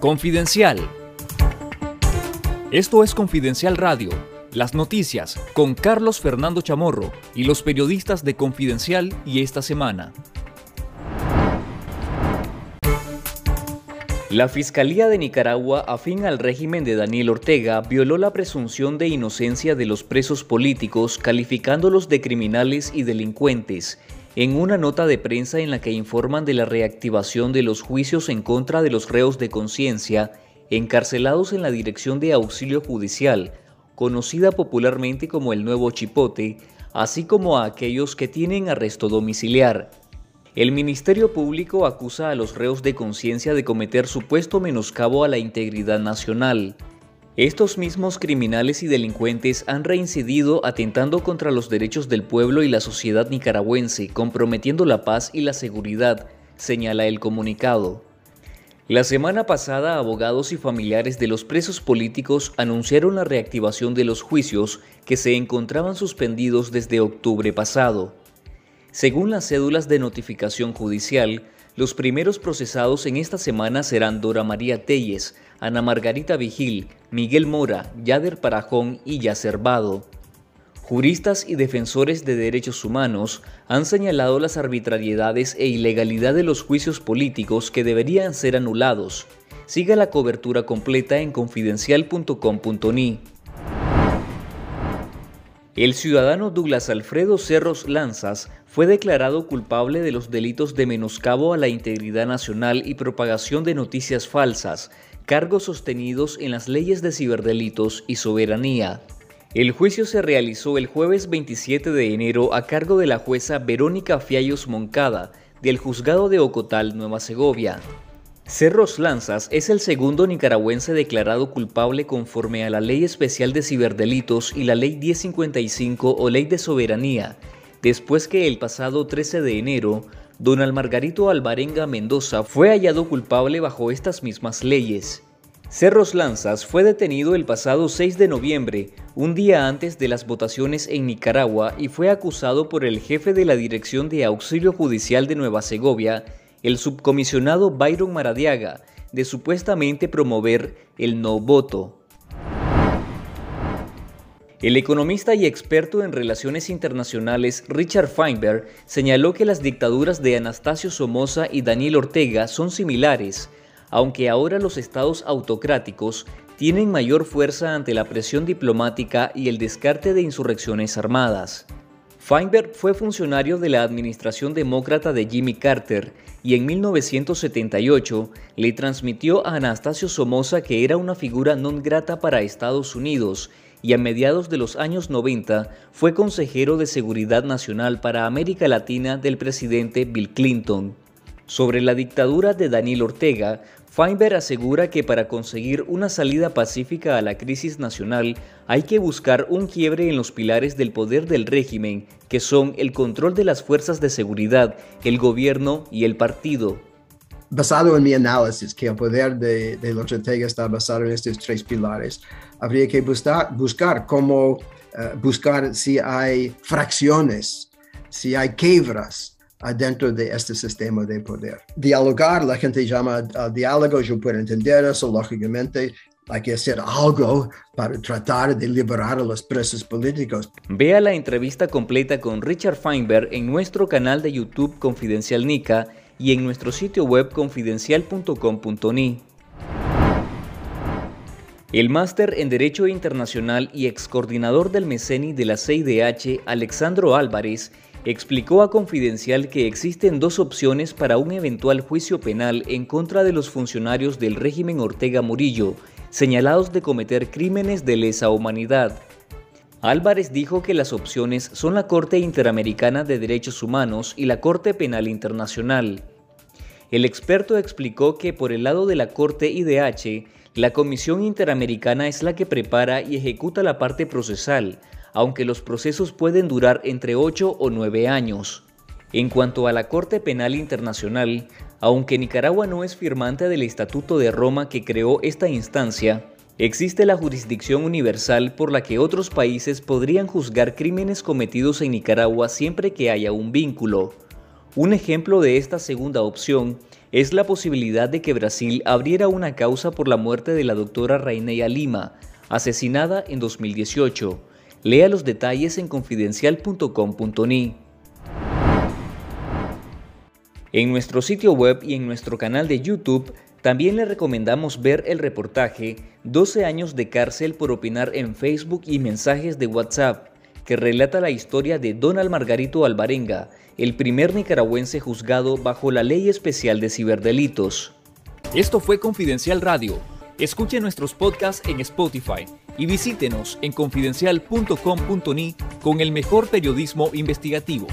Confidencial. Esto es Confidencial Radio, las noticias con Carlos Fernando Chamorro y los periodistas de Confidencial y esta semana. La Fiscalía de Nicaragua, afín al régimen de Daniel Ortega, violó la presunción de inocencia de los presos políticos, calificándolos de criminales y delincuentes en una nota de prensa en la que informan de la reactivación de los juicios en contra de los reos de conciencia encarcelados en la Dirección de Auxilio Judicial, conocida popularmente como el Nuevo Chipote, así como a aquellos que tienen arresto domiciliar. El Ministerio Público acusa a los reos de conciencia de cometer supuesto menoscabo a la integridad nacional, estos mismos criminales y delincuentes han reincidido atentando contra los derechos del pueblo y la sociedad nicaragüense, comprometiendo la paz y la seguridad, señala el comunicado. La semana pasada, abogados y familiares de los presos políticos anunciaron la reactivación de los juicios que se encontraban suspendidos desde octubre pasado. Según las cédulas de notificación judicial, los primeros procesados en esta semana serán Dora María Telles, Ana Margarita Vigil, Miguel Mora, Yader Parajón y Yacer Juristas y defensores de derechos humanos han señalado las arbitrariedades e ilegalidad de los juicios políticos que deberían ser anulados. Siga la cobertura completa en confidencial.com.ni. El ciudadano Douglas Alfredo Cerros Lanzas fue declarado culpable de los delitos de menoscabo a la integridad nacional y propagación de noticias falsas, cargos sostenidos en las leyes de ciberdelitos y soberanía. El juicio se realizó el jueves 27 de enero a cargo de la jueza Verónica Fiallos Moncada, del juzgado de Ocotal, Nueva Segovia. Cerros Lanzas es el segundo nicaragüense declarado culpable conforme a la Ley Especial de Ciberdelitos y la Ley 1055 o Ley de Soberanía, después que el pasado 13 de enero Donald Margarito Alvarenga Mendoza fue hallado culpable bajo estas mismas leyes. Cerros Lanzas fue detenido el pasado 6 de noviembre, un día antes de las votaciones en Nicaragua, y fue acusado por el jefe de la Dirección de Auxilio Judicial de Nueva Segovia, el subcomisionado Byron Maradiaga, de supuestamente promover el no voto. El economista y experto en relaciones internacionales Richard Feinberg señaló que las dictaduras de Anastasio Somoza y Daniel Ortega son similares, aunque ahora los estados autocráticos tienen mayor fuerza ante la presión diplomática y el descarte de insurrecciones armadas. Feinberg fue funcionario de la administración demócrata de Jimmy Carter y en 1978 le transmitió a Anastasio Somoza que era una figura non grata para Estados Unidos y a mediados de los años 90 fue consejero de Seguridad Nacional para América Latina del presidente Bill Clinton. Sobre la dictadura de Daniel Ortega, Feinberg asegura que para conseguir una salida pacífica a la crisis nacional hay que buscar un quiebre en los pilares del poder del régimen, que son el control de las fuerzas de seguridad, el gobierno y el partido. Basado en mi análisis, que el poder de, de los Ortega está basado en estos tres pilares, habría que buscar, buscar cómo eh, buscar si hay fracciones, si hay quebras dentro de este sistema de poder. Dialogar, la gente llama uh, diálogo, yo puedo entender eso, lógicamente, hay que hacer algo para tratar de liberar a los presos políticos. Vea la entrevista completa con Richard Feinberg en nuestro canal de YouTube Confidencial Nica y en nuestro sitio web confidencial.com.ni. El máster en Derecho Internacional y ex coordinador del MECENI de la CIDH, Alexandro Álvarez, explicó a Confidencial que existen dos opciones para un eventual juicio penal en contra de los funcionarios del régimen Ortega Murillo, señalados de cometer crímenes de lesa humanidad. Álvarez dijo que las opciones son la Corte Interamericana de Derechos Humanos y la Corte Penal Internacional. El experto explicó que por el lado de la Corte IDH, la Comisión Interamericana es la que prepara y ejecuta la parte procesal, aunque los procesos pueden durar entre 8 o 9 años. En cuanto a la Corte Penal Internacional, aunque Nicaragua no es firmante del Estatuto de Roma que creó esta instancia, Existe la jurisdicción universal por la que otros países podrían juzgar crímenes cometidos en Nicaragua siempre que haya un vínculo. Un ejemplo de esta segunda opción es la posibilidad de que Brasil abriera una causa por la muerte de la doctora Raineya Lima, asesinada en 2018. Lea los detalles en confidencial.com.ni. En nuestro sitio web y en nuestro canal de YouTube también le recomendamos ver el reportaje 12 años de cárcel por opinar en Facebook y mensajes de WhatsApp, que relata la historia de Donald Margarito Alvarenga, el primer nicaragüense juzgado bajo la Ley Especial de Ciberdelitos. Esto fue Confidencial Radio. Escuche nuestros podcasts en Spotify y visítenos en confidencial.com.ni con el mejor periodismo investigativo.